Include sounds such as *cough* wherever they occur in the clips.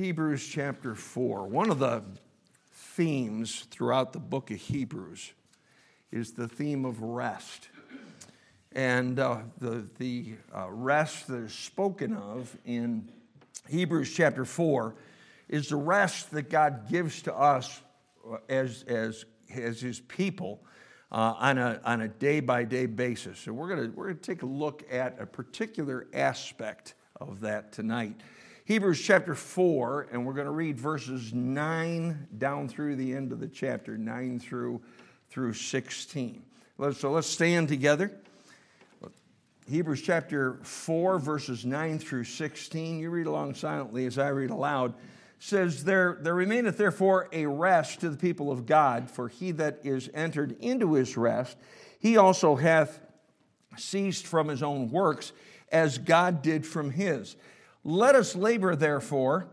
Hebrews chapter 4. One of the themes throughout the book of Hebrews is the theme of rest. And uh, the, the uh, rest that is spoken of in Hebrews chapter 4 is the rest that God gives to us as, as, as His people uh, on a, on a day-by-day basis. So we're going we're gonna take a look at a particular aspect of that tonight. Hebrews chapter 4, and we're going to read verses 9 down through the end of the chapter, 9 through, through 16. So let's stand together. Hebrews chapter 4, verses 9 through 16. You read along silently as I read aloud says, there, there remaineth therefore a rest to the people of God, for he that is entered into his rest, he also hath ceased from his own works, as God did from his. Let us labor, therefore,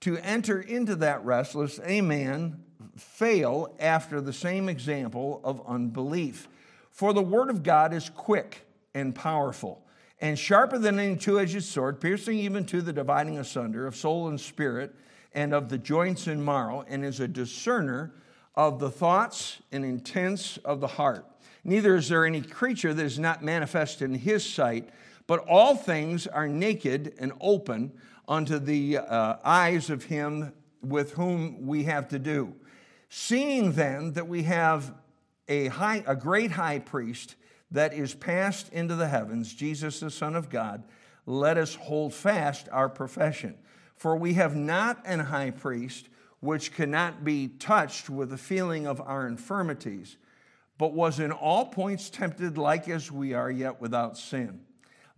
to enter into that rest, lest a man fail after the same example of unbelief. For the word of God is quick and powerful, and sharper than any two edged sword, piercing even to the dividing asunder of soul and spirit and of the joints and marrow, and is a discerner of the thoughts and intents of the heart. Neither is there any creature that is not manifest in his sight, but all things are naked and open unto the uh, eyes of him with whom we have to do. Seeing then that we have a, high, a great high priest that is passed into the heavens, Jesus the Son of God, let us hold fast our profession. For we have not an high priest which cannot be touched with the feeling of our infirmities, but was in all points tempted like as we are, yet without sin.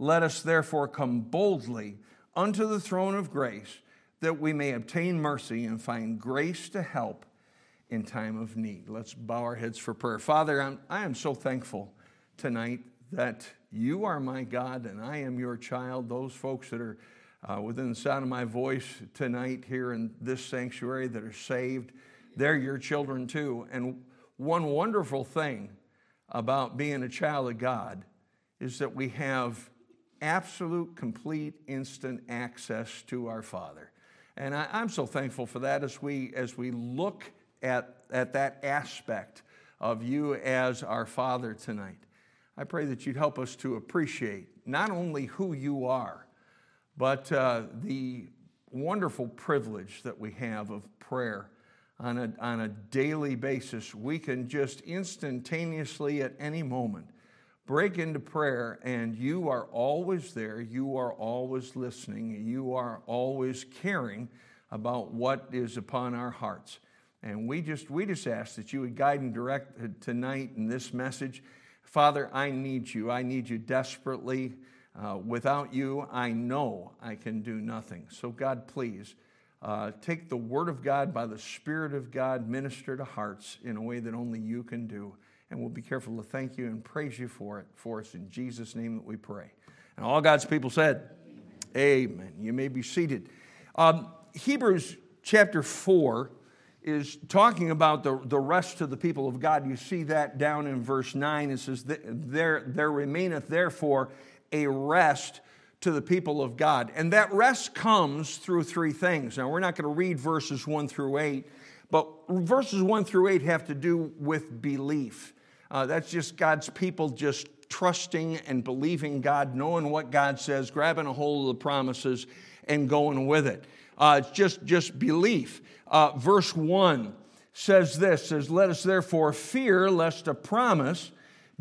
Let us therefore come boldly unto the throne of grace, that we may obtain mercy and find grace to help in time of need. Let's bow our heads for prayer. Father, I'm, I am so thankful tonight that you are my God and I am your child. Those folks that are uh, within the sound of my voice tonight here in this sanctuary that are saved. They're your children too. And one wonderful thing about being a child of God is that we have absolute, complete, instant access to our Father. And I, am so thankful for that as we, as we look at, at that aspect of you as our Father tonight. I pray that you'd help us to appreciate not only who you are, but uh, the wonderful privilege that we have of prayer on a, on a daily basis, we can just instantaneously at any moment break into prayer, and you are always there. You are always listening. You are always caring about what is upon our hearts. And we just, we just ask that you would guide and direct tonight in this message. Father, I need you. I need you desperately. Uh, without you, I know I can do nothing. So, God, please uh, take the Word of God by the Spirit of God, minister to hearts in a way that only you can do. And we'll be careful to thank you and praise you for it for us in Jesus' name that we pray. And all God's people said, Amen. Amen. You may be seated. Um, Hebrews chapter 4 is talking about the, the rest of the people of God. You see that down in verse 9. It says, There, there remaineth therefore a rest to the people of God. And that rest comes through three things. Now, we're not going to read verses 1 through 8, but verses 1 through 8 have to do with belief. Uh, that's just God's people just trusting and believing God, knowing what God says, grabbing a hold of the promises, and going with it. Uh, it's just, just belief. Uh, verse 1 says this says, Let us therefore fear lest a promise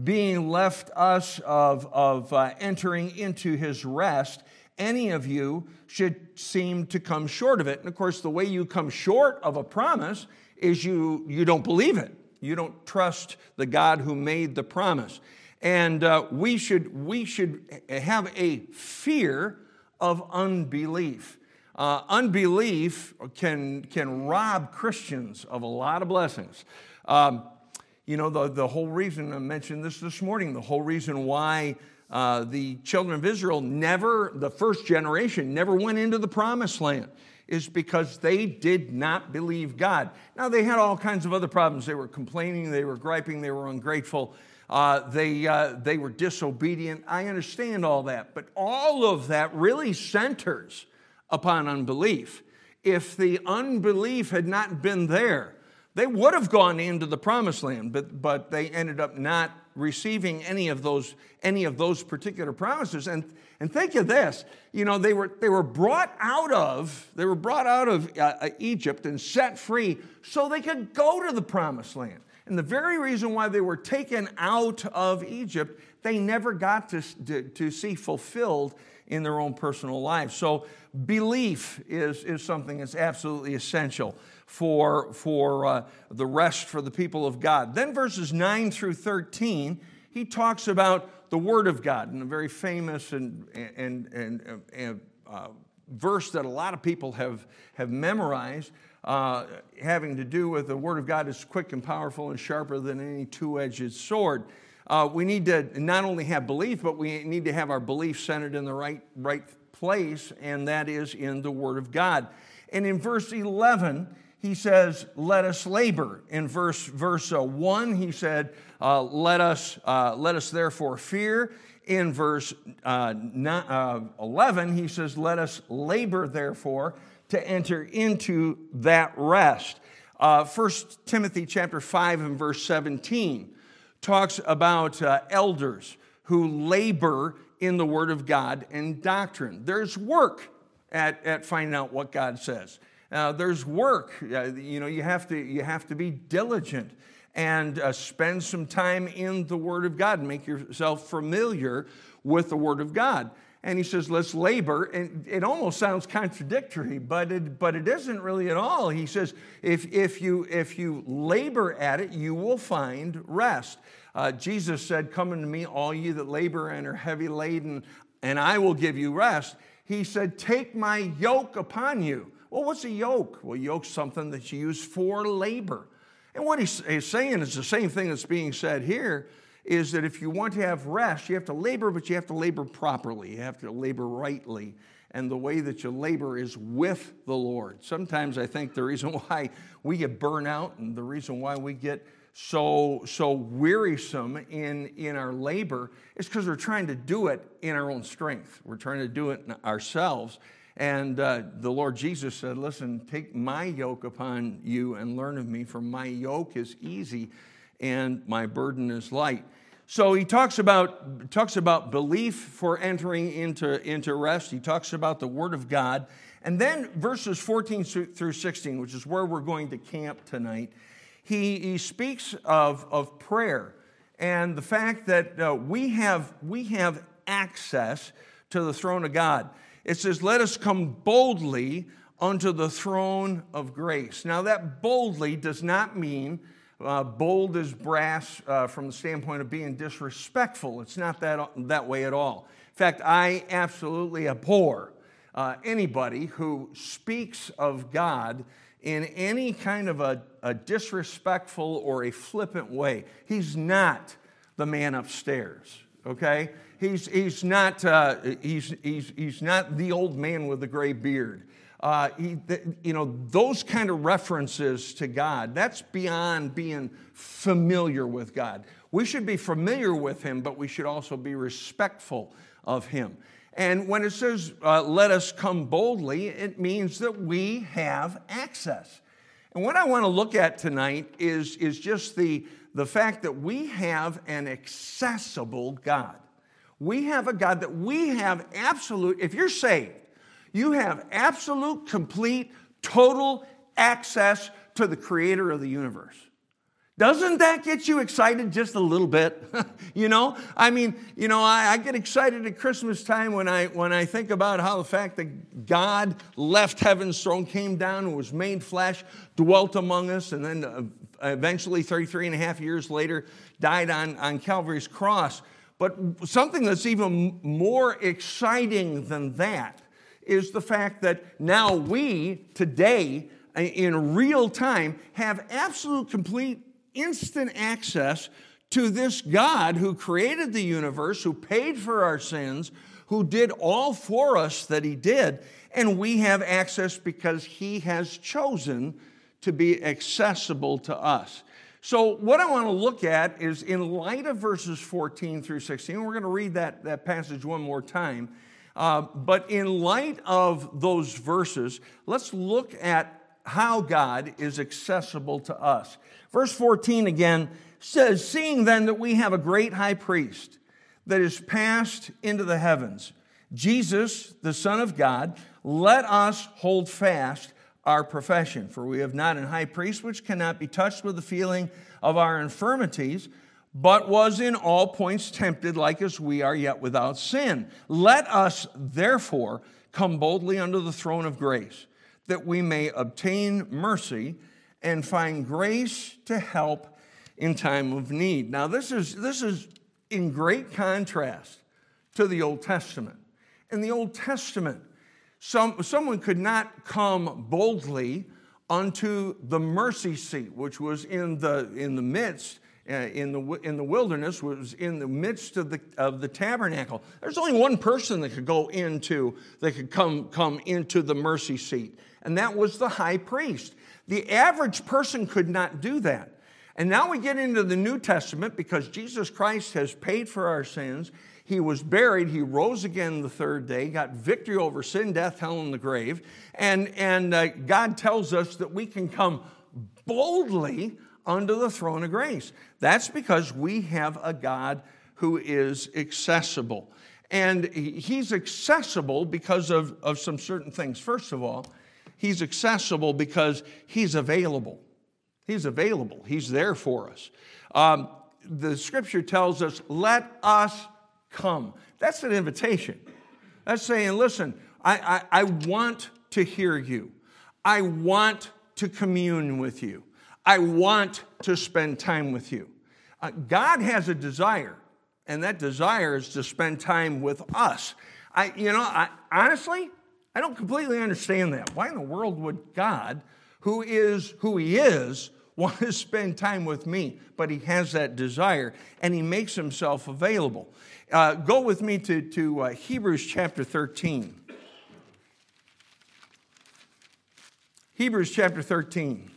being left us of, of uh, entering into his rest, any of you should seem to come short of it. And of course, the way you come short of a promise is you, you don't believe it. You don't trust the God who made the promise. And uh, we, should, we should have a fear of unbelief. Uh, unbelief can, can rob Christians of a lot of blessings. Um, you know, the, the whole reason, I mentioned this this morning, the whole reason why uh, the children of Israel never, the first generation, never went into the promised land is because they did not believe God. Now, they had all kinds of other problems. They were complaining, they were griping, they were ungrateful, uh, they, uh, they were disobedient. I understand all that, but all of that really centers upon unbelief. if the unbelief had not been there. They would have gone into the promised land, but, but they ended up not receiving any of those, any of those particular promises. And, and think of this, you know, they were, they were brought out of, they were brought out of uh, uh Egypt and set free so they could go to the promised land. And the very reason why they were taken out of Egypt, they never got to, to, to see fulfilled in their own personal lives. So belief is, is something that's absolutely essential for, for uh, the rest for the people of God. Then verses 9 through 13, he talks about the Word of God, and a very famous and, and, and, and uh, verse that a lot of people have, have memorized uh, having to do with the Word of God is quick and powerful and sharper than any two edged sword. Uh, we need to not only have belief, but we need to have our belief centered in the right, right place, and that is in the Word of God. And in verse 11, he says, Let us labor. In verse, verse uh, 1, he said, uh, let, us, uh, let us therefore fear. In verse uh, 11, he says, Let us labor therefore to enter into that rest. Uh, 1 Timothy chapter 5 and verse 17 talks about uh, elders who labor in the Word of God and doctrine. There's work at, at finding out what God says. Uh, there's work. Uh, you know, you have to, you have to be diligent and uh, spend some time in the Word of God make yourself familiar with the Word of God and he says, let's labor. And it almost sounds contradictory, but it, but it isn't really at all. He says, if, if, you, if you labor at it, you will find rest. Uh, Jesus said, Come unto me, all you that labor and are heavy laden, and I will give you rest. He said, Take my yoke upon you. Well, what's a yoke? Well, yoke's something that you use for labor. And what he's, saying is the same thing that's being said here is that if you want to have rest, you have to labor, but you have to labor properly. You have to labor rightly. And the way that you labor is with the Lord. Sometimes I think the reason *laughs* why we get burnout and the reason why we get so, so wearisome in, in our labor is because we're trying to do it in our own strength. We're trying to do it ourselves. And uh, the Lord Jesus said, Listen, take my yoke upon you and learn of me, for my yoke is easy and my burden is light. So he talks about, talks about belief for entering into, into rest. He talks about the Word of God. And then verses 14 through 16, which is where we're going to camp tonight, he, he speaks of, of prayer and the fact that uh, we, have, we have access to the throne of God. It says, Let us come boldly unto the throne of grace. Now, that boldly does not mean uh, bold as brass uh, from the standpoint of being disrespectful. It's not that, that way at all. In fact, I absolutely abhor uh, anybody who speaks of God in any kind of a, a, disrespectful or a flippant way. He's not the man upstairs, okay? He's, he's, not, uh, he's, he's, he's not the old man with the gray beard uh, he, you know, those kind of references to God, that's beyond being familiar with God. We should be familiar with Him, but we should also be respectful of Him. And when it says, uh, let us come boldly, it means that we have access. And what I want to look at tonight is, is just the, the fact that we have an accessible God. We have a God that we have absolute, if you're saved, you have absolute, complete, total access to the creator of the universe. Doesn't that get you excited just a little bit? *laughs* you know, I mean, you know, I, I, get excited at Christmas time when I when I think about how the fact that God left heaven's throne, came down and was made flesh, dwelt among us, and then uh, eventually, 33 and a half years later, died on, on Calvary's cross. But something that's even more exciting than that is the fact that now we, today, uh, in real time, have absolute, complete, instant access to this God who created the universe, who paid for our sins, who did all for us that He did, and we have access because He has chosen to be accessible to us. So, what I want to look at is in light of verses 14 through 16, we're going to read that, that passage one more time. Uh, but in light of those verses, let's look at how God is accessible to us. Verse 14 again says, Seeing then that we have a great high priest that is passed into the heavens, Jesus, the Son of God, let us hold fast our profession. For we have not an high priest which cannot be touched with the feeling of our infirmities, but was in all points tempted like as we are, yet without sin. Let us therefore come boldly under the throne of grace, that we may obtain mercy and find grace to help in time of need. Now, this is, this is in great contrast to the Old Testament. In the Old Testament, some, someone could not come boldly unto the mercy seat, which was in the, in the midst, uh, in, the, in the wilderness, was in the midst of the, of the tabernacle. There's only one person that could go into, that could come, come into the mercy seat, and that was the high priest. The average person could not do that. And now we get into the New Testament because Jesus Christ has paid for our sins. He was buried. He rose again the third day, got victory over sin, death, hell, and the grave. And, and uh, God tells us that we can come boldly under the throne of grace. That's because we have a God who is accessible. And he's accessible because of, of some certain things. First of all, he's accessible because he's available. He's available, He's there for us. Um, the scripture tells us, let us come. That's an invitation. That's saying, listen, I, I, I want to hear you. I want to commune with you. I want to spend time with you. Uh, God has a desire, and that desire is to spend time with us. I, you know, I, honestly, I don't completely understand that. Why in the world would God, who is who He is, want to spend time with me, but he has that desire and he makes himself available. Uh, go with me to, to uh, Hebrews chapter 13. Hebrews chapter 13.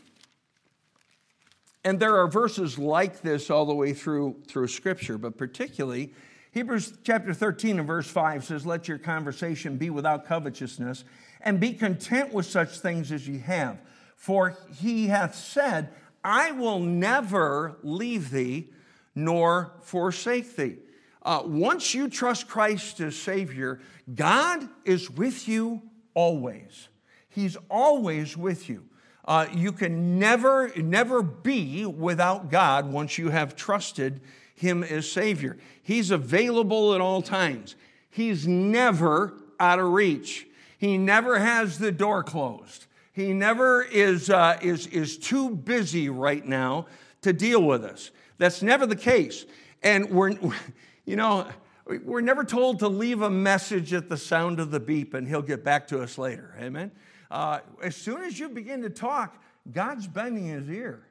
And there are verses like this all the way through, through Scripture, but particularly Hebrews chapter 13 and verse 5 says, Let your conversation be without covetousness, and be content with such things as ye have. For he hath said, I will never leave thee nor forsake thee. Uh, once you trust Christ as Savior, God is with you always. He's always with you. Uh, you can never, never be without God once you have trusted Him as Savior. He's available at all times. He's never out of reach. He never has the door closed. He never is, uh, is, is too busy right now to deal with us. That's never the case. And we're, *laughs* you know, we're never told to leave a message at the sound of the beep and he'll get back to us later. Amen? Uh, as soon as you begin to talk, God's bending his ear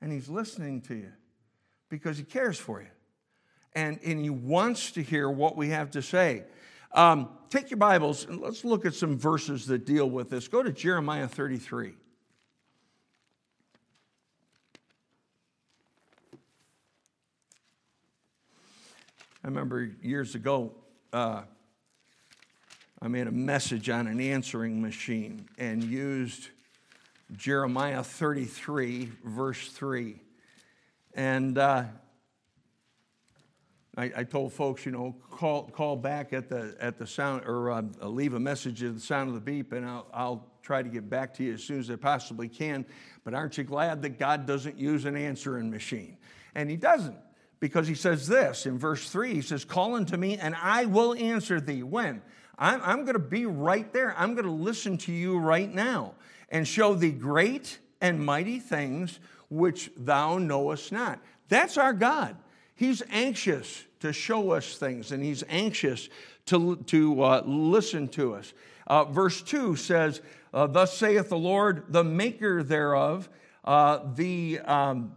and he's listening to you because he cares for you. And, and he wants to hear what we have to say. Um, take your Bibles and let's look at some verses that deal with this. Go to Jeremiah 33. I remember years ago, uh, I made a message on an answering machine and used Jeremiah 33, verse 3. And uh, I, I, told folks, you know, call, call back at the, at the sound or uh, leave a message at the sound of the beep, and I'll, I'll try to get back to you as soon as I possibly can. But aren't you glad that God doesn't use an answering machine? And He doesn't, because He says this in verse 3 He says, Call unto me, and I will answer thee. When? I'm, I'm going to be right there. I'm going to listen to you right now and show thee great and mighty things which thou knowest not. That's our God. He's anxious to show us things and he's anxious to, to uh, listen to us. Uh, verse 2 says, uh, Thus saith the Lord, the maker thereof, uh, the, um,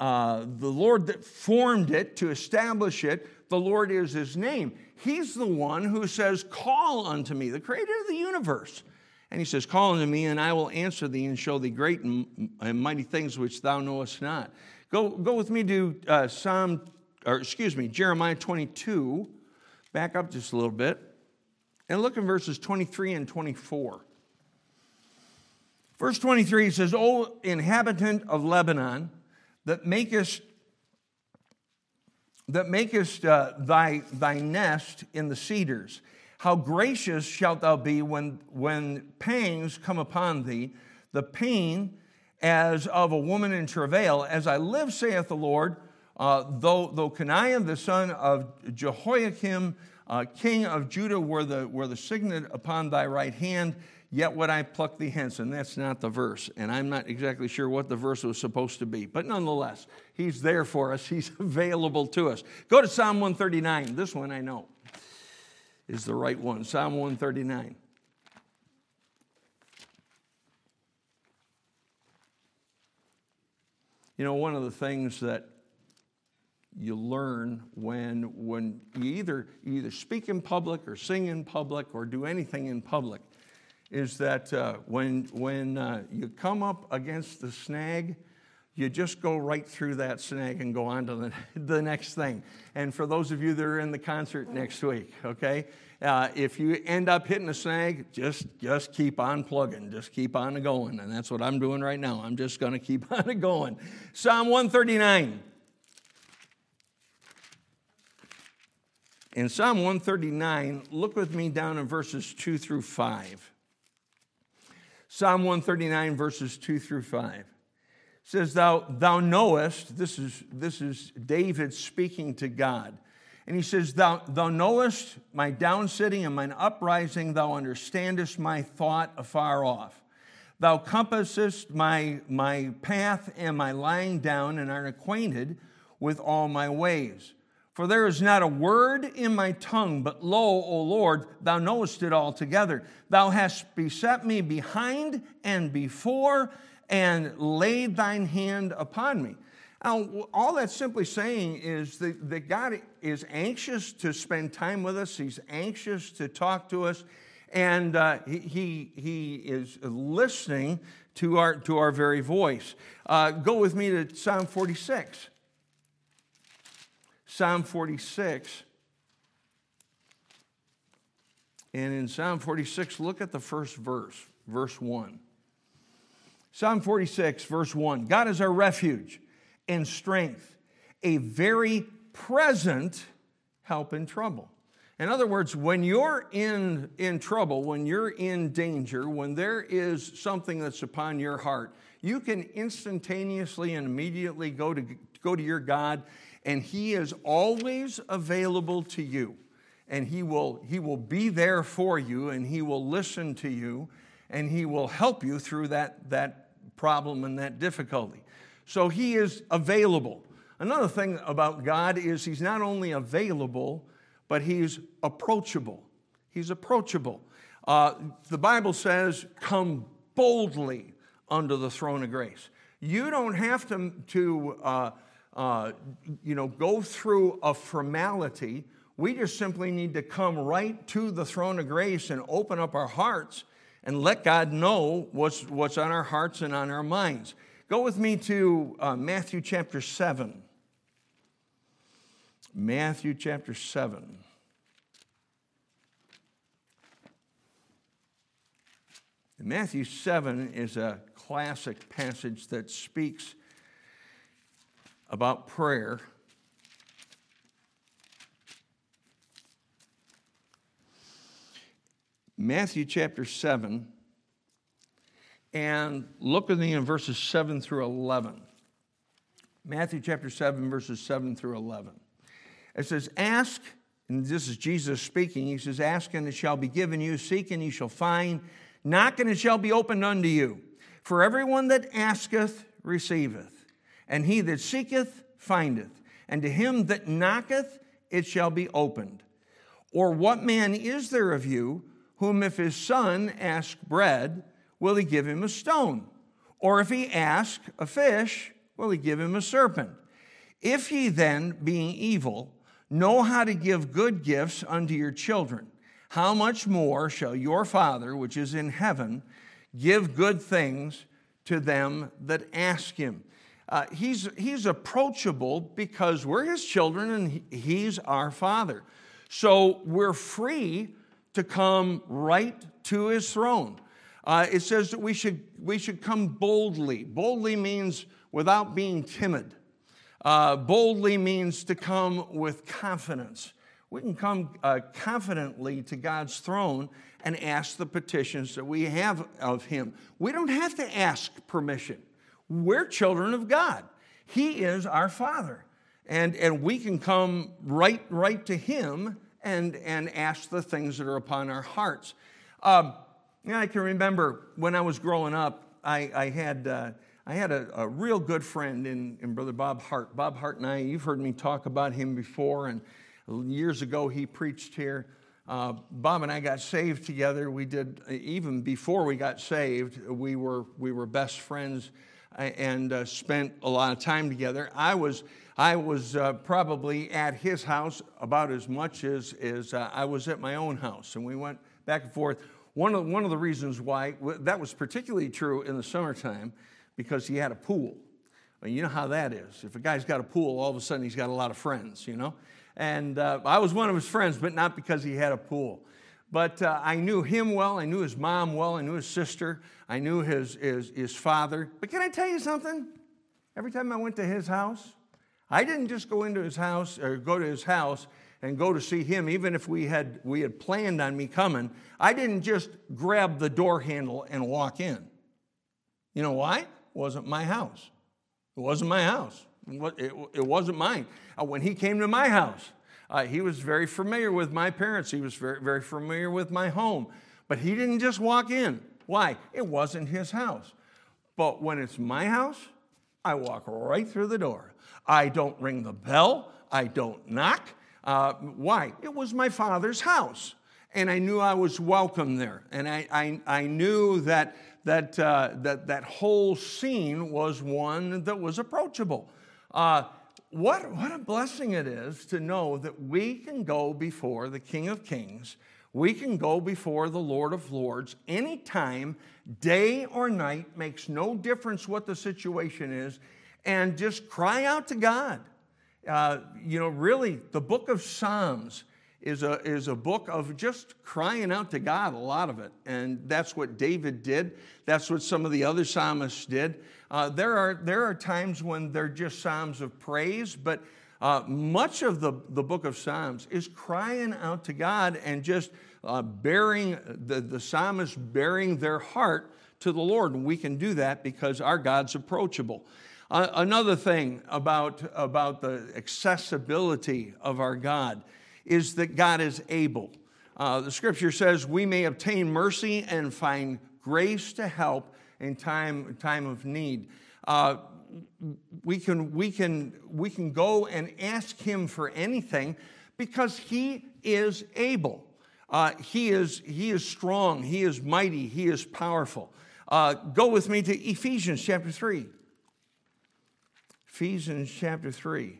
uh, the Lord that formed it to establish it, the Lord is his name. He's the one who says, Call unto me, the creator of the universe. And he says, Call unto me, and I will answer thee and show thee great and, mighty things which thou knowest not. Go, go with me to uh, Psalm or excuse me, Jeremiah 22, back up just a little bit. And look in verses 23 and 24. Verse 23 says, O inhabitant of Lebanon, that makest that makest uh, thy, thy nest in the cedars. How gracious shalt thou be when, when pangs come upon thee, the pain as of a woman in travail. As I live, saith the Lord, uh, though, though Coniah, the son of Jehoiakim, uh, king of Judah, were the, were the signet upon thy right hand, yet would I pluck thee hence. And that's not the verse. And I'm not exactly sure what the verse was supposed to be. But nonetheless, he's there for us, *laughs* he's available to us. Go to Psalm 139. This one I know is the right one. Psalm 139. You know, one of the things that you learn when, when you either, you either speak in public or sing in public or do anything in public is that uh, when, when uh, you come up against the snag, you just go right through that snag and go on to the, *laughs* the next thing. And for those of you that are in the concert next week, okay, uh, if you end up hitting a snag, just, just keep on plugging, just keep on going. And that's what I'm doing right now. I'm just going to keep *laughs* on going. Psalm 139. In Psalm 139, look with me down in verses 2 through 5. Psalm 139, verses 2 through 5 says, Thou, thou knowest, this is, this is David speaking to God. And he says, Thou, thou knowest my downsitting and mine uprising, thou understandest my thought afar off. Thou compassest my, my path and my lying down, and art acquainted with all my ways. For there is not a word in my tongue, but lo, O Lord, thou knowest it altogether. Thou hast beset me behind and before, and laid thine hand upon me. Now, all that's simply saying is that, that God is anxious to spend time with us, He's anxious to talk to us, and uh, he, he is listening to our, to our very voice. Uh, go with me to Psalm 46. Psalm 46. And in Psalm 46, look at the first verse, verse 1. Psalm 46, verse 1 God is our refuge and strength, a very present help in trouble. In other words, when you're in, in trouble, when you're in danger, when there is something that's upon your heart, you can instantaneously and immediately go to, go to your God and He is always available to you. And he will, he will be there for you, and He will listen to you, and He will help you through that, that problem and that difficulty. So He is available. Another thing about God is He's not only available, but He's approachable. He's approachable. Uh, the Bible says, Come boldly under the throne of grace. You don't have to, to uh, uh, you know, go through a formality. We just simply need to come right to the throne of grace and open up our hearts and let God know what's, what's on our hearts and on our minds. Go with me to uh, Matthew chapter 7. Matthew chapter 7. Matthew 7 is a classic passage that speaks about prayer. Matthew chapter 7, and look with me in verses 7 through 11. Matthew chapter 7, verses 7 through 11. It says, Ask, and this is Jesus speaking. He says, Ask and it shall be given you, seek and you shall find, knock and it shall be opened unto you. For everyone that asketh receiveth and he that seeketh findeth, and to him that knocketh it shall be opened. Or what man is there of you whom if his son ask bread, will he give him a stone? Or if he ask a fish, will he give him a serpent? If ye then, being evil, know how to give good gifts unto your children, how much more shall your Father, which is in heaven, give good things to them that ask him? Uh, he's, he's approachable because we're his children and he's our father. So we're free to come right to his throne. Uh, it says that we should, we should come boldly. Boldly means without being timid. Uh, boldly means to come with confidence. We can come uh, confidently to God's throne and ask the petitions that we have of Him. We don't have to ask permission. We're children of God. He is our Father. And, and we can come right, right to Him and, and ask the things that are upon our hearts. Um, yeah, I can remember when I was growing up, I, I had, uh, I had a, a, real good friend in, in Brother Bob Hart. Bob Hart and I, you've heard me talk about him before, and years ago he preached here. Uh, Bob and I got saved together. We did, even before we got saved, we were, we were best friends and uh, spent a lot of time together. I was, I was uh, probably at his house about as much as, as uh, I was at my own house, and we went back and forth. One of, one of the reasons why that was particularly true in the summertime, because he had a pool. I mean, you know how that is. If a guy's got a pool, all of a sudden he's got a lot of friends, you know? And uh, I was one of his friends, but not because he had a pool. But uh, I knew him well. I knew his mom well. I knew his sister. I knew his, his, his father. But can I tell you something? Every time I went to his house, I didn't just go into his house or go to his house and go to see him, even if we had, we had planned on me coming, I didn't just grab the door handle and walk in. You know why? It wasn't my house. It wasn't my house. It wasn't mine. Uh, when he came to my house, uh, he was very familiar with my parents. He was very, very familiar with my home. But he didn't just walk in. Why? It wasn't his house. But when it's my house, I walk right through the door. I don't ring the bell. I don't knock. Uh, why? It was my father's house. And I knew I was welcome there. And I, I, I knew that, that, uh, that that whole scene was one that was approachable. Uh, what, what a blessing it is to know that we can go before the King of Kings. We can go before the Lord of Lords anytime, day or night, makes no difference what the situation is, and just cry out to God. Uh, you know, really, the book of Psalms is a, is a book of just crying out to God, a lot of it. And that's what David did. That's what some of the other psalmists did. Uh, there, are, there are times when they're just psalms of praise, but uh, much of the, the book of Psalms is crying out to God and just uh, baring, the, the psalmist baring their heart to the Lord. And we can do that because our God's approachable. Uh, another thing about, about the accessibility of our God is that God is able. Uh, the scripture says we may obtain mercy and find grace to help in time, time of need. Uh, we, can, we, can, we can go and ask Him for anything because He is able. Uh, he, is, he is strong, He is mighty, He is powerful. Uh, go with me to Ephesians chapter 3. Ephesians chapter 3.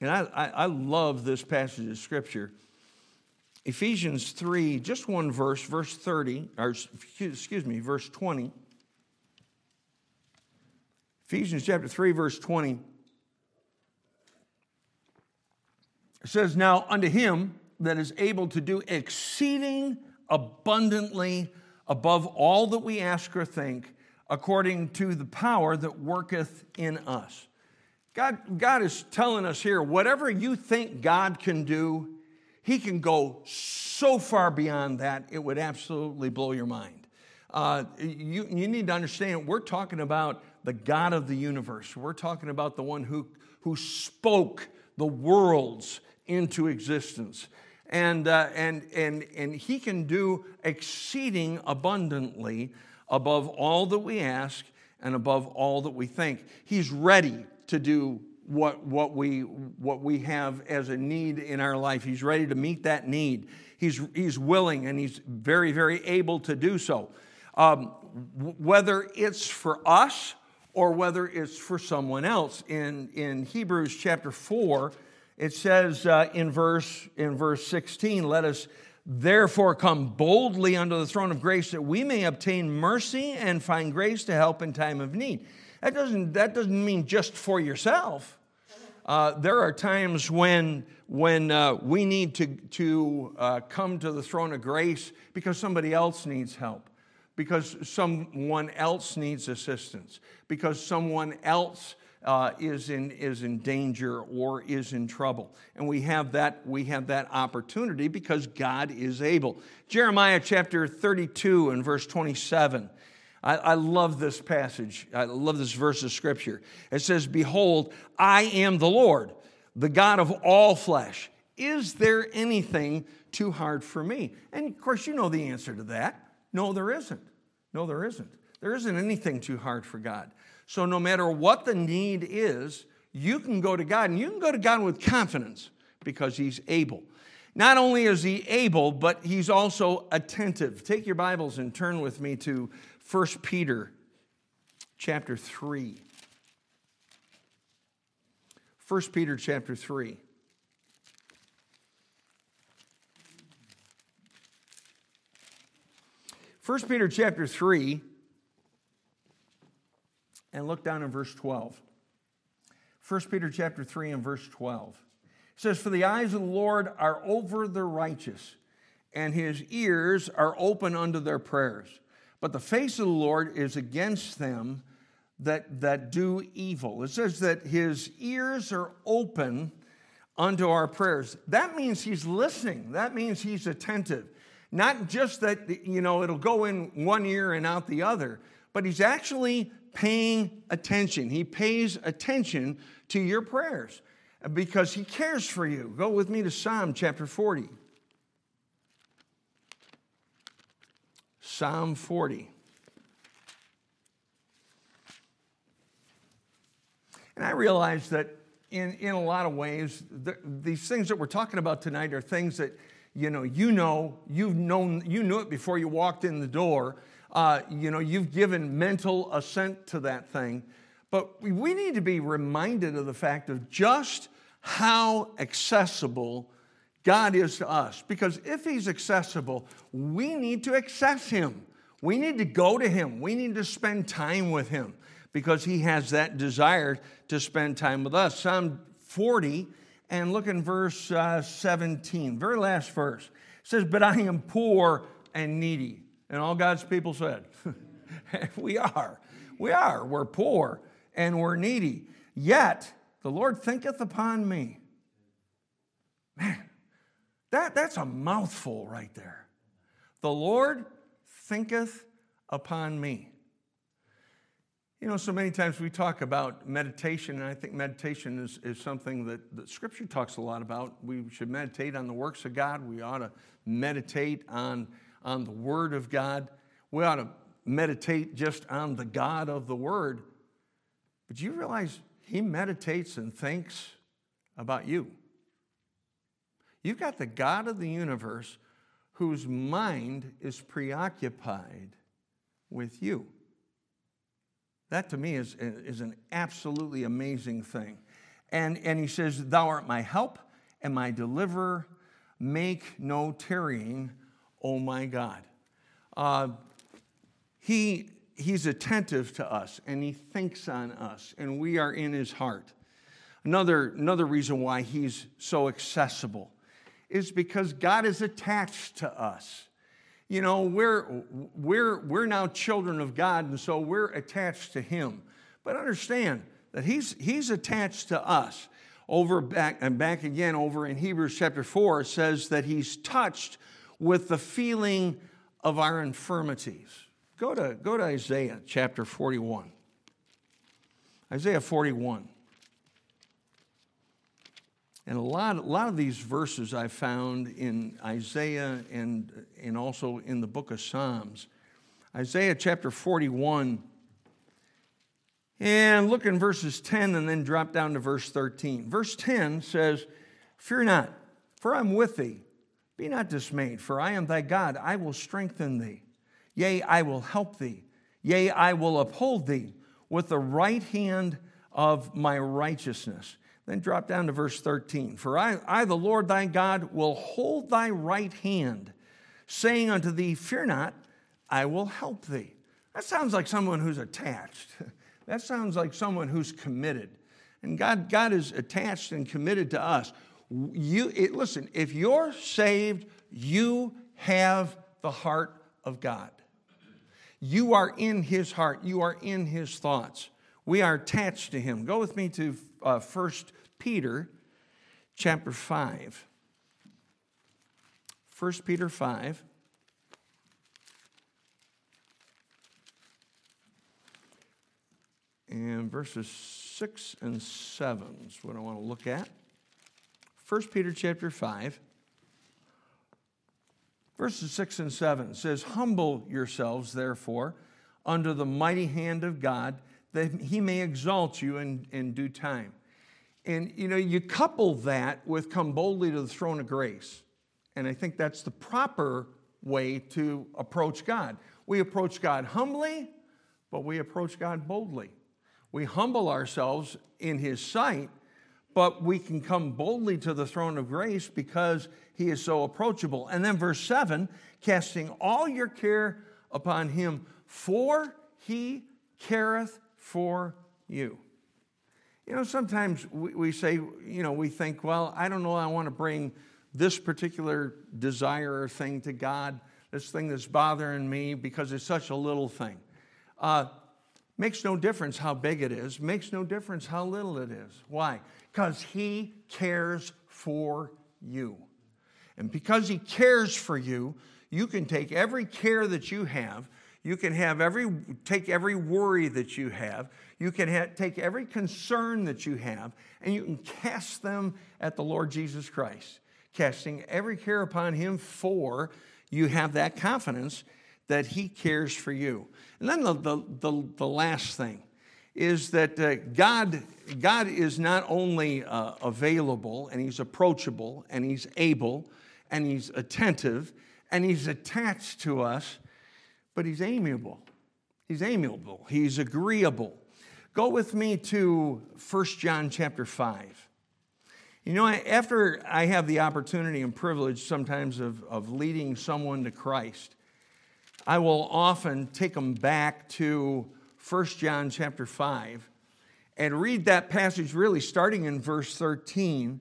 And I, I, I, love this passage of Scripture. Ephesians 3, just one verse, verse 30, or excuse me, verse 20. Ephesians chapter 3, verse 20. It says, Now unto him that is able to do exceeding abundantly above all that we ask or think, according to the power that worketh in us. God, God is telling us here whatever you think God can do, He can go so far beyond that, it would absolutely blow your mind. Uh, you, you need to understand, we're talking about the God of the universe. We're talking about the one who, who spoke the worlds into existence and, uh, and, and, and He can do exceeding abundantly above all that we ask and above all that we think. He's ready to do what, what, we, what we have as a need in our life. He's ready to meet that need. He's, he's willing and he's very, very able to do so. Um, whether it's for us or whether it's for someone else. In, in Hebrews chapter 4, it says uh, in, verse, in verse 16, let us therefore come boldly unto the throne of grace that we may obtain mercy and find grace to help in time of need. That doesn't, that doesn't mean just for yourself. uh, there are times when, when uh, we need to, to uh, come to the throne of grace because somebody else needs help, because someone else needs assistance, because someone else uh, is, in, is in danger or is in trouble. And we have, that, we have that opportunity because God is able. Jeremiah chapter 32 and verse 27. I, I love this passage. I love this verse of scripture. It says, Behold, I am the Lord, the God of all flesh. Is there anything too hard for me? And of course, you know the answer to that. No, there isn't. No, there isn't. There isn't anything too hard for God. So, no matter what the need is, you can go to God, and you can go to God with confidence because He's able. Not only is He able, but He's also attentive. Take your Bibles and turn with me to 1 Peter chapter 3. 1 Peter chapter 3. First Peter chapter 3 and look down in verse 12. 1 Peter chapter 3 and verse 12. It says, For the eyes of the Lord are over the righteous, and his ears are open unto their prayers. But the face of the Lord is against them that, that do evil. It says that his ears are open unto our prayers. That means he's listening. That means he's attentive. Not just that, you know, it'll go in one ear and out the other, but he's actually paying attention. He pays attention to your prayers because he cares for you. Go with me to Psalm chapter 40. Psalm 40. And I realize that in, in a lot of ways, the, these things that we're talking about tonight are things that you know, you know, you've known, you knew it before you walked in the door. Uh, you know, you've given mental assent to that thing. But we need to be reminded of the fact of just how accessible God is to us. Because if He's accessible, we need to access Him. We need to go to Him. We need to spend time with Him because He has that desire to spend time with us. Psalm 40, and look in verse uh, 17, very last verse. It says, But I am poor and needy. And all God's people said, *laughs* We are. We are. We're poor and we're needy. Yet the Lord thinketh upon me. Man, that, that's a mouthful right there. The Lord thinketh upon me. You know, so many times we talk about meditation, and I think meditation is, is something that, that Scripture talks a lot about. We should meditate on the works of God. We ought to meditate on, on the Word of God. We ought to meditate just on the God of the Word. But you realize He meditates and thinks about you. You've got the God of the universe whose mind is preoccupied with you. That to me is, is an absolutely amazing thing. And, and he says, Thou art my help and my deliverer. Make no tarrying, O my God. Uh, he, he's attentive to us and he thinks on us, and we are in his heart. Another, another reason why he's so accessible is because God is attached to us. You know, we're, we're, we're now children of God, and so we're attached to Him. But understand that He's, he's attached to us. Over back and back again over in Hebrews chapter 4, it says that He's touched with the feeling of our infirmities. Go to, go to Isaiah chapter 41. Isaiah 41. And a lot, a lot of these verses I found in Isaiah and, and also in the book of Psalms. Isaiah chapter 41. And look in verses 10 and then drop down to verse 13. Verse 10 says, Fear not, for I'm with thee. Be not dismayed, for I am thy God. I will strengthen thee. Yea, I will help thee. Yea, I will uphold thee with the right hand of my righteousness. Then drop down to verse 13. For I, I, the Lord thy God, will hold thy right hand, saying unto thee, Fear not, I will help thee. That sounds like someone who's attached. *laughs* That sounds like someone who's committed. And God, God is attached and committed to us. You, it, listen, if you're saved, you have the heart of God. You are in his heart, you are in his thoughts. We are attached to him. Go with me to uh, 1 Peter chapter 5. 1 Peter 5. And verses 6 and 7 is what I want to look at. 1 Peter chapter 5. Verses 6 and 7 says, Humble yourselves, therefore, under the mighty hand of God, that he may exalt you in, in due time. And you know, you couple that with come boldly to the throne of grace. And I think that's the proper way to approach God. We approach God humbly, but we approach God boldly. We humble ourselves in his sight but we can come boldly to the throne of grace because he is so approachable. And then verse 7 casting all your care upon him, for he careth for you. You know, sometimes we, we say, you know, we think, well, I don't know, I want to bring this particular desire or thing to God, this thing that's bothering me because it's such a little thing. Uh, makes no difference how big it is, makes no difference how little it is. Why? Because He cares for you. And because He cares for you, you can take every care that you have, you can have every, take every worry that you have, you can ha- take every concern that you have, and you can cast them at the Lord Jesus Christ. Casting every care upon Him, for you have that confidence that He cares for you. And then the, the, the, the last thing is that uh, God, God is not only uh, available and He's approachable and He's able and He's attentive and He's attached to us, but He's amiable. He's amiable. He's agreeable. Go with me to 1 John chapter 5. You know, after I have the opportunity and privilege sometimes of, of leading someone to Christ, I will often take them back to 1 John chapter 5 and read that passage really starting in verse 13,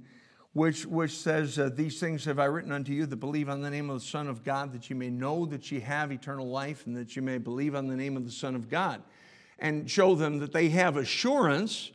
which, which says, uh, These things have I written unto you that believe on the name of the Son of God, that you may know that ye have eternal life, and that you may believe on the name of the Son of God. And show them that they have assurance,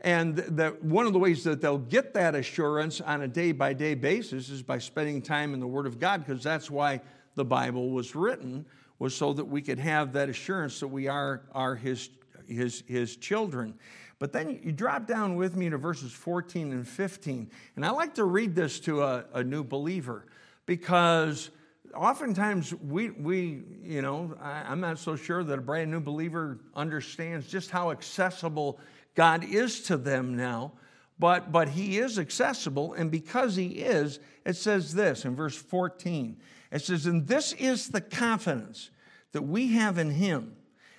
and that one of the ways that they'll get that assurance on a day by day basis is by spending time in the Word of God, because that's why the Bible was written was so that we could have that assurance that we are, are his, his, his children. But then you drop down with me to verses 14 and 15. And I like to read this to a, a new believer because oftentimes we, we you know, I, am not so sure that a brand new believer understands just how accessible God is to them now. But, but he is accessible, and because he is, it says this in verse 14 it says, And this is the confidence that we have in him,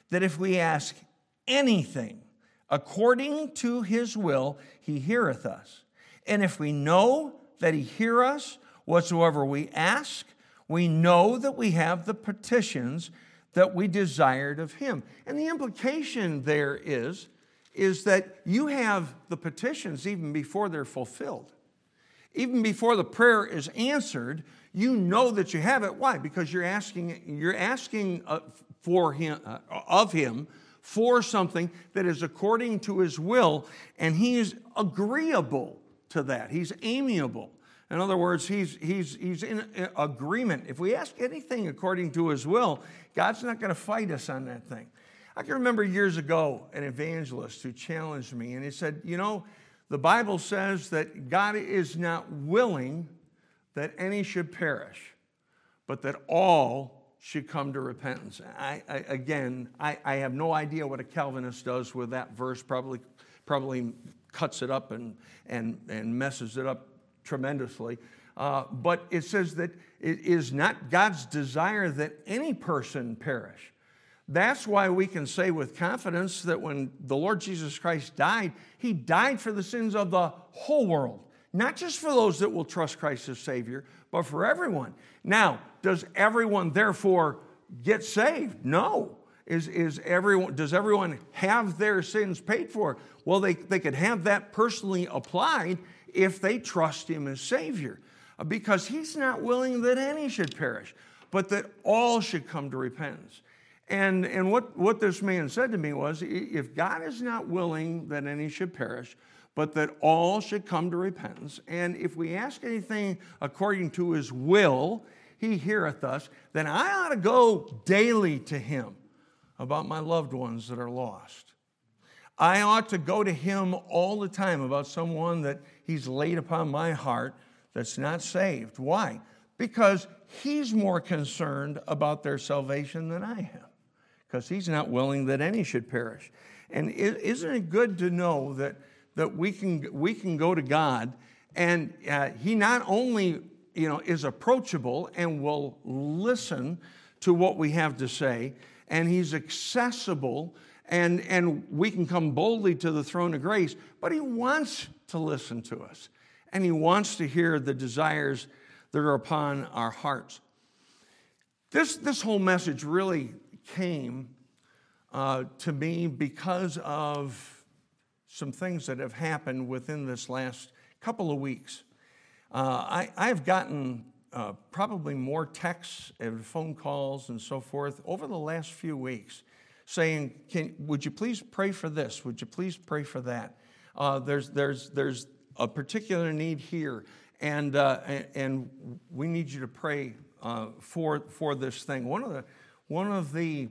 that if we ask anything according to his will, he heareth us. And if we know that he hear us, whatsoever we ask, we know that we have the petitions that we desired of him. And the implication there is, is that you have the petitions even before they're fulfilled. Even before the prayer is answered, you know that you have it. Why? Because you're asking, you're asking uh, for him, uh, of him for something that is according to his will, and he is agreeable to that. He's amiable. In other words, he's, he's, he's in agreement. If we ask anything according to his will, God's not going to fight us on that thing. I can remember years ago an evangelist who challenged me, and he said, You know, the Bible says that God is not willing that any should perish, but that all should come to repentance. I, I, again, I, I, have no idea what a Calvinist does with that verse, probably, probably cuts it up and, and, and messes it up tremendously. Uh, but it says that it is not God's desire that any person perish. That's why we can say with confidence that when the Lord Jesus Christ died, he died for the sins of the whole world not just for those that will trust Christ as Savior, but for everyone. Now, does everyone therefore get saved? No. Is, is everyone, does everyone have their sins paid for? Well, they, they could have that personally applied if they trust Him as Savior, uh, because He's not willing that any should perish, but that all should come to repentance. And, and what, what this man said to me was if God is not willing that any should perish, but that all should come to repentance, and if we ask anything according to his will, he heareth us, then I ought to go daily to him about my loved ones that are lost. I ought to go to him all the time about someone that he's laid upon my heart that's not saved. Why? Because he's more concerned about their salvation than I am, because he's not willing that any should perish. And isn't it good to know that, that we, can, we can go to God and uh, he not only you know, is approachable and will listen to what we have to say, and he's accessible, and, and we can come boldly to the throne of grace, but he wants to listen to us, and he wants to hear the desires that are upon our hearts. This, this whole message really came uh, to me because of some things that have happened within this last couple of weeks. Uh, I, I've gotten uh, probably more texts and phone calls and so forth over the last few weeks saying, Can, Would you please pray for this? Would you please pray for that? Uh, there's, there's, there's a particular need here, and, uh, and we need you to pray uh, for, for this thing. One of the, one of the,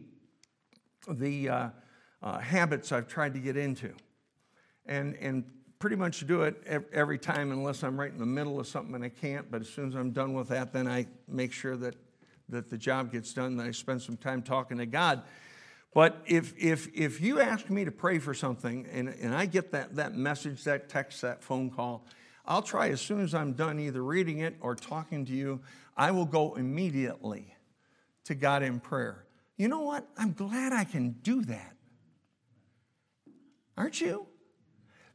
the uh, habits I've tried to get into, and, and pretty much do it every time unless I'm right in the middle of something and I can't. But as soon as I'm done with that, then I make sure that, that the job gets done, that I spend some time talking to God. But if, if, if you ask me to pray for something and, and I get that, that message, that text, that phone call, I'll try as soon as I'm done either reading it or talking to you, I will go immediately to God in prayer. You know what? I'm glad I can do that. Aren't you?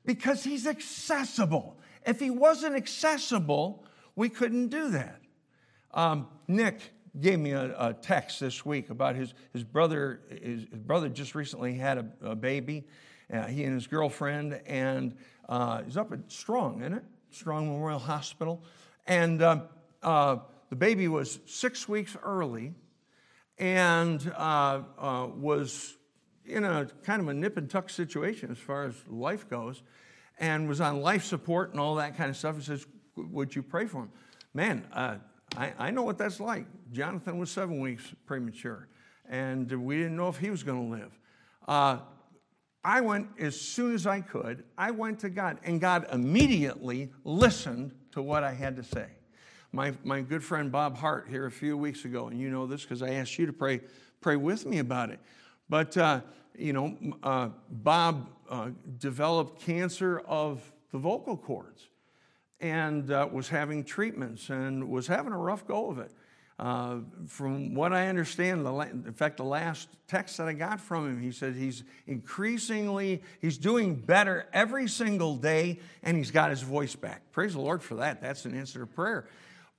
Because he's accessible. If he wasn't accessible, we couldn't do that. Um, Nick gave me a, a, text this week about his, his brother. His, his brother just recently had a, a baby, uh, he and his girlfriend, and uh, he's up at Strong, isn't it? Strong Memorial Hospital. And uh, uh the baby was six weeks early and uh, uh, was in a kind of a nip and tuck situation as far as life goes and was on life support and all that kind of stuff. He says, Would you pray for him? Man, uh, I, I know what that's like. Jonathan was seven weeks premature, and we didn't know if he was going to live. Uh, I went as soon as I could, I went to God, and God immediately listened to what I had to say. My, my good friend Bob Hart here a few weeks ago, and you know this because I asked you to pray, pray with me about it. But, uh, you know, uh, Bob uh, developed cancer of the vocal cords and uh, was having treatments and was having a rough go of it. Uh, from what I understand, la- in fact, the last text that I got from him, he said he's increasingly, he's doing better every single day, and he's got his voice back. Praise the Lord for that. That's an answer to prayer.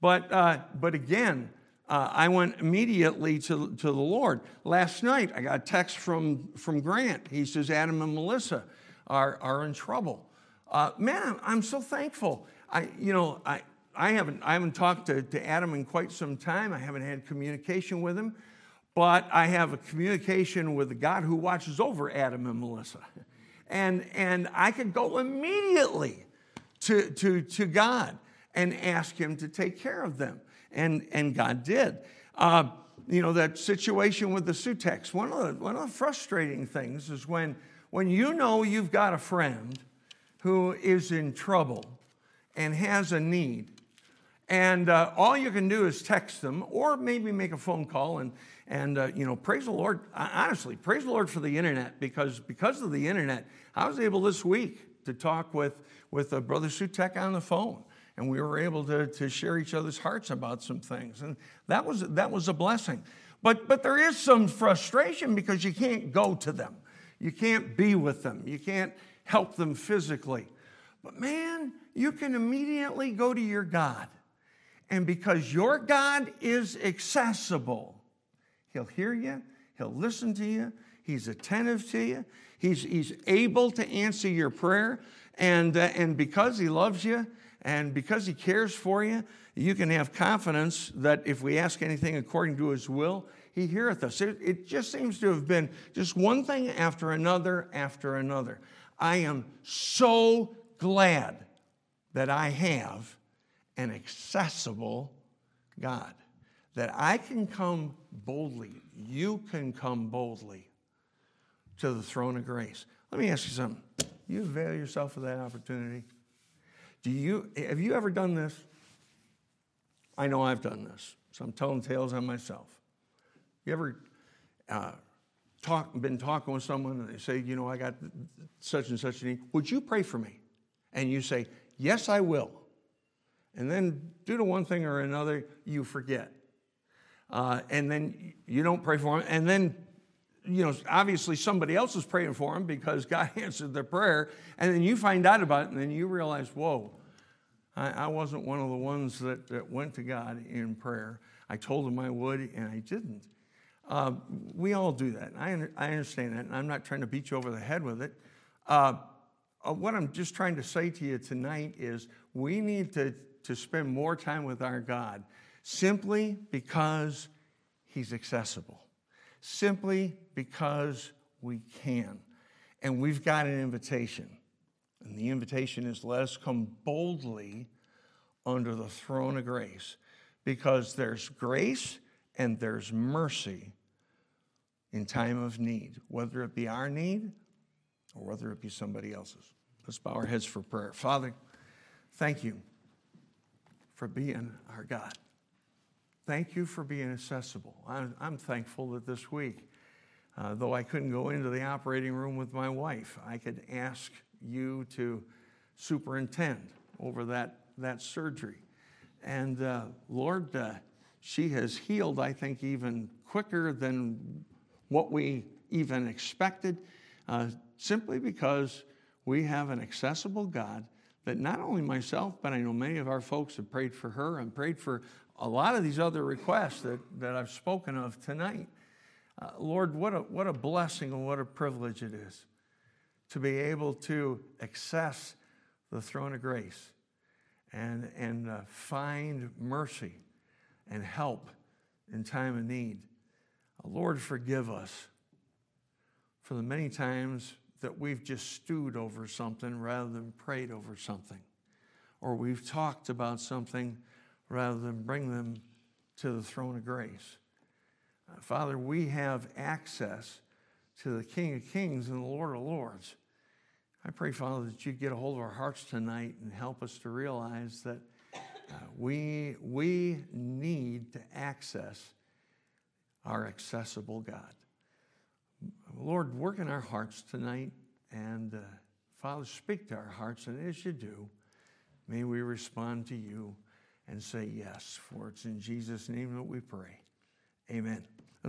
But, uh, but again, uh, I went immediately to, to the Lord. Last night, I got a text from, from Grant. He says, Adam and Melissa are, are in trouble. Uh, man, I'm so thankful. I, you know, I, I, haven't, I haven't talked to, to Adam in quite some time. I haven't had communication with him, but I have a communication with the God who watches over Adam and Melissa. And, and I could go immediately to, to, to God and ask him to take care of them and, and God did. Uh, you know, that situation with the Suteks, one of the, one of the frustrating things is when, when you know you've got a friend who is in trouble and has a need, and uh, all you can do is text them or maybe make a phone call and, and uh, you know, praise the Lord. Honestly, praise the Lord for the internet because because of the internet, I was able this week to talk with, with uh, Brother Sutek on the phone and we were able to, to share each other's hearts about some things. And that was, that was a blessing. But, but there is some frustration because you can't go to them, you can't be with them, you can't help them physically. But man, you can immediately go to your God. And because your God is accessible, He'll hear you, He'll listen to you. He's attentive to you. He's, he's able to answer your prayer. And, uh, and because He loves you and because He cares for you, you can have confidence that if we ask anything according to His will, He heareth us. It, it just seems to have been just one thing after another after another. I am so glad that I have an accessible God, that I can come boldly, you can come boldly to the throne of grace. Let me ask you something. You avail yourself of that opportunity? Do you have you ever done this? I know I've done this, so I'm telling tales on myself. You ever uh, talk, been talking with someone and they say, you know, I got such and such a need. Would you pray for me? And you say, yes, I will. And then due to one thing or another, you forget. Uh, and then you don't pray for them. And then, you know, obviously somebody else is praying for them because *laughs* God answered their prayer. And then you find out about it and then you realize, whoa, I, I wasn't one of the ones that, that went to God in prayer. I told him I would and I didn't. Uh, we all do that. I, I understand that. And I'm not trying to beat you over the head with it. Uh, uh, what I'm just trying to say to you tonight is we need to to spend more time with our God simply because He's accessible, simply because we can. And we've got an invitation. And the invitation is let us come boldly under the throne of grace because there's grace and there's mercy in time of need, whether it be our need or whether it be somebody else's. Let's bow our heads for prayer. Father, thank you for being our God. Thank you for being accessible. I'm, thankful that this week, uh, though I couldn't go into the operating room with my wife, I could ask you to superintend over that, that surgery. And uh, Lord, uh, she has healed, I think, even quicker than what we even expected, uh, simply because we have an accessible God that not only myself, but I know many of our folks have prayed for her and prayed for a lot of these other requests that, that I've spoken of tonight. Uh, Lord, what a, what a blessing and what a privilege it is to be able to access the throne of grace and, and uh, find mercy and help in time of need. Uh, Lord, forgive us for the many times that we've just stewed over something rather than prayed over something, or we've talked about something rather than bring them to the throne of grace. Father, we have access to the King of Kings and the Lord of Lords. I pray, Father, that you get a hold of our hearts tonight and help us to realize that uh, we, we need to access our accessible God. Lord, work in our hearts tonight. And uh, Father, speak to our hearts. And as you do, may we respond to you and say yes. For it's in Jesus' name that we pray. Amen.